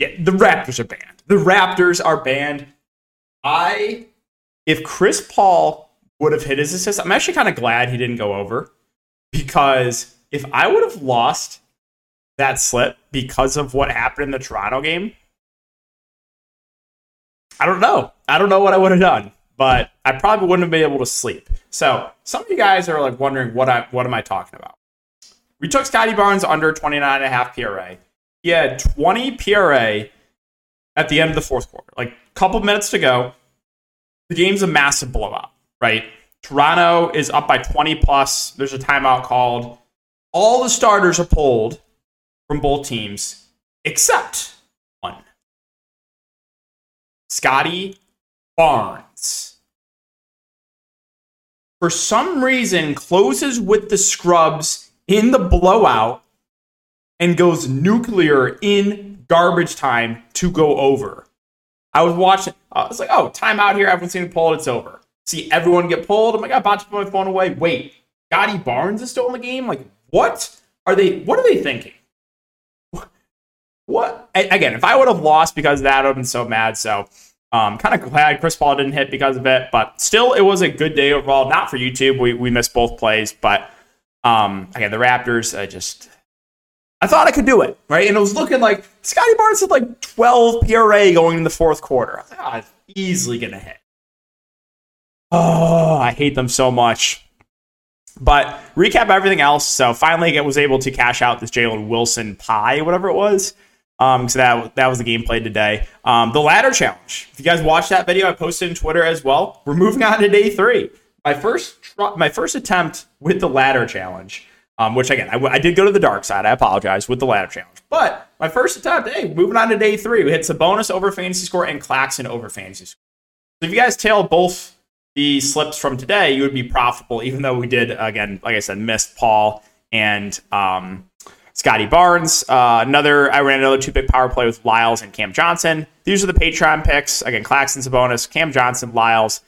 Yeah, the Raptors are banned. The Raptors are banned. I, if Chris Paul would have hit his assist, I'm actually kind of glad he didn't go over because if I would have lost that slip because of what happened in the Toronto game, I don't know. I don't know what I would have done, but I probably wouldn't have been able to sleep. So some of you guys are like wondering what I what am I talking about? We took Scottie Barnes under 29 and a half PRA. He had 20 PRA at the end of the fourth quarter. Like a couple minutes to go. The game's a massive blowout, right? Toronto is up by 20 plus. There's a timeout called. All the starters are pulled from both teams except one. Scottie Barnes. For some reason, closes with the scrubs in the blowout and goes nuclear in garbage time to go over. I was watching, I was like, oh, time out here. Everyone's getting pulled. It's over. See everyone get pulled. I'm like, I'm about to put my phone away. Wait, Scottie Barnes is still in the game? Like, what are they, what are they thinking? What? Again, if I would have lost because of that, I would have been so mad. So, um, kind of glad Chris Paul didn't hit because of it, but still, it was a good day overall. Not for YouTube, we we missed both plays, but um, again, the Raptors, I just I thought I could do it, right? And it was looking like Scottie Barnes had like 12 PRA going in the fourth quarter. I was like, oh, easily gonna hit. Oh, I hate them so much. But recap everything else. So finally, I was able to cash out this Jalen Wilson pie, whatever it was. Um, so that that was the gameplay today. Um, the ladder challenge. If you guys watched that video, I posted in Twitter as well. We're moving on to day three. My first tr- my first attempt with the ladder challenge, um, which again I did go to the dark side. I apologize with the ladder challenge, but my first attempt. Hey, moving on to day three. We hit Sabonis over fantasy score and Claxton over fantasy score. So if you guys tail both the slips from today, you would be profitable. Even though we did again, like I said, missed Paul and um, Scottie Barnes. Uh, another, I ran another two pick power play with Lyles and Cam Johnson. These are the Patreon picks. Again, Claxton's a bonus. Cam Johnson, Lyles,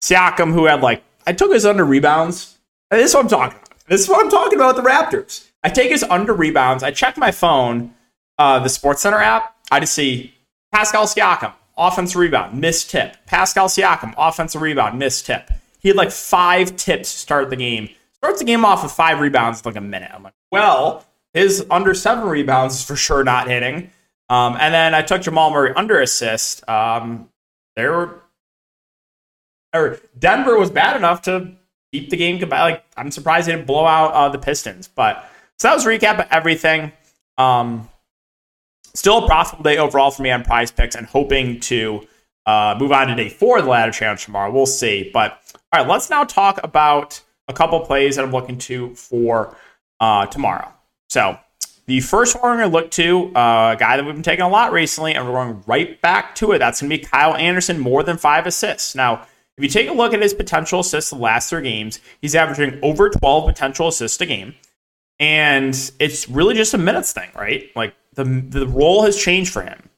Siakam, who had like, I took his under rebounds. This is what I'm talking about. This is what I'm talking about with the Raptors. I take his under rebounds. I check my phone, uh, the Sports Center app. I just see Pascal Siakam, offensive rebound, missed tip. Pascal Siakam, offensive rebound, missed tip. He had like five tips to start the game. Starts the game off with five rebounds in like a minute. I'm like, well, his under seven rebounds is for sure not hitting. Um, and then I took Jamal Murray under assist. Um, there were, or Denver was bad enough to keep the game. Like I'm surprised they didn't blow out uh, the Pistons. But so that was recap of everything. Um, still a profitable day overall for me on Prize Picks, and hoping to uh, move on to day four of the ladder challenge tomorrow. We'll see. But all right, let's now talk about a couple plays that I'm looking to for uh, tomorrow. So the first one we're going to look to, uh, a guy that we've been taking a lot recently, and we're going right back to it. That's going to be Kyle Anderson, more than five assists. Now, if you take a look at his potential assists the last three games, he's averaging over 12 potential assists a game. And it's really just a minutes thing, right? Like the, the role has changed for him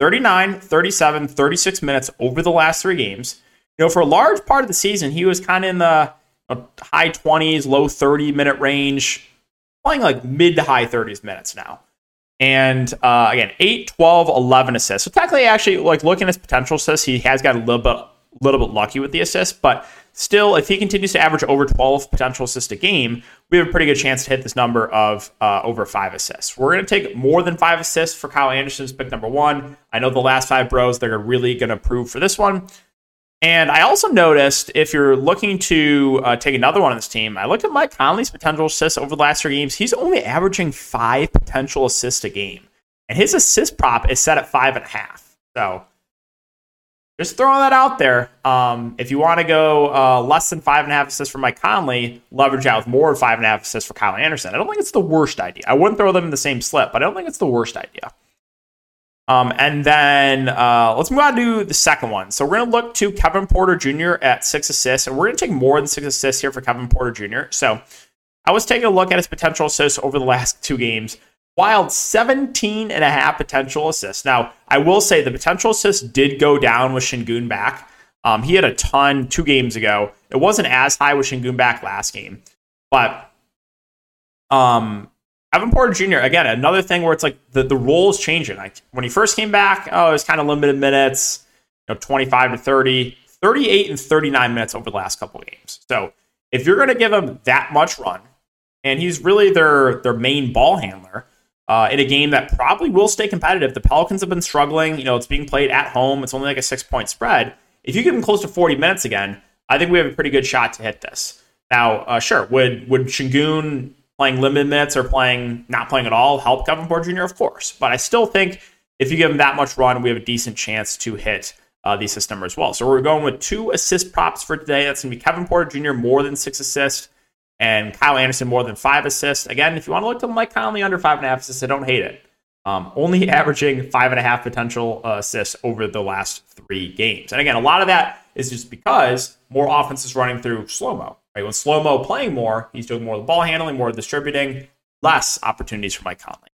39, 37, 36 minutes over the last three games. You know, for a large part of the season, he was kind of in the high 20s, low 30 minute range playing like mid to high 30s minutes now. And uh, again, 8, 12, 11 assists. So technically, actually, like looking at his potential assists, he has got a little bit, little bit lucky with the assists. But still, if he continues to average over 12 potential assists a game, we have a pretty good chance to hit this number of uh, over five assists. We're going to take more than five assists for Kyle Anderson's pick number one. I know the last five bros, they're really going to prove for this one. And I also noticed if you're looking to uh, take another one on this team, I looked at Mike Conley's potential assists over the last three games. He's only averaging five potential assists a game, and his assist prop is set at five and a half. So just throwing that out there. Um, if you want to go uh, less than five and a half assists for Mike Conley, leverage out with more than five and a half assists for Kyle Anderson. I don't think it's the worst idea. I wouldn't throw them in the same slip, but I don't think it's the worst idea. Um, and then uh, let's move on to the second one. So we're going to look to Kevin Porter Jr. at six assists, and we're going to take more than six assists here for Kevin Porter Jr. So I was taking a look at his potential assists over the last two games. Wild 17 and a half potential assists. Now, I will say the potential assists did go down with Sengun back. Um, he had a ton two games ago. It wasn't as high with Sengun back last game, but um, Kevin Porter Jr. again, another thing where it's like the the role is changing. Like when he first came back, oh, it was kind of limited minutes, you know, 25 to 30, 38 and 39 minutes over the last couple games. So if you're going to give him that much run, and he's really their their main ball handler uh, in a game that probably will stay competitive. The Pelicans have been struggling. You know, it's being played at home. It's only like a six point spread. If you give him close to 40 minutes again, I think we have a pretty good shot to hit this. Now, uh, sure, would would Sengun playing limited minutes or playing not playing at all help Kevin Porter Jr. Of course, but I still think if you give him that much run, we have a decent chance to hit uh, the assist number as well. So we're going with two assist props for today. That's going to be Kevin Porter Jr. more than six assists and Kyle Anderson more than five assists. Again, if you want to look to Mike Conley under five and a half assists, I don't hate it. Um, only averaging five and a half potential uh, assists over the last three games. And again, a lot of that is just because more offense is running through slow mo. Right? When slow mo playing more, he's doing more of the ball handling, more distributing, less opportunities for Mike Conley.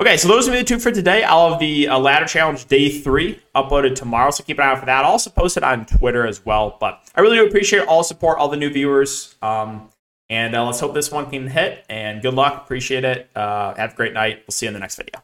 Okay, so those are the two for today. I'll have the uh, ladder challenge day three uploaded tomorrow, so keep an eye out for that. I'll also post it on Twitter as well. But I really do appreciate all support, all the new viewers. Um, and uh, let's hope this one can hit. And good luck. Appreciate it. Uh, have a great night. We'll see you in the next video.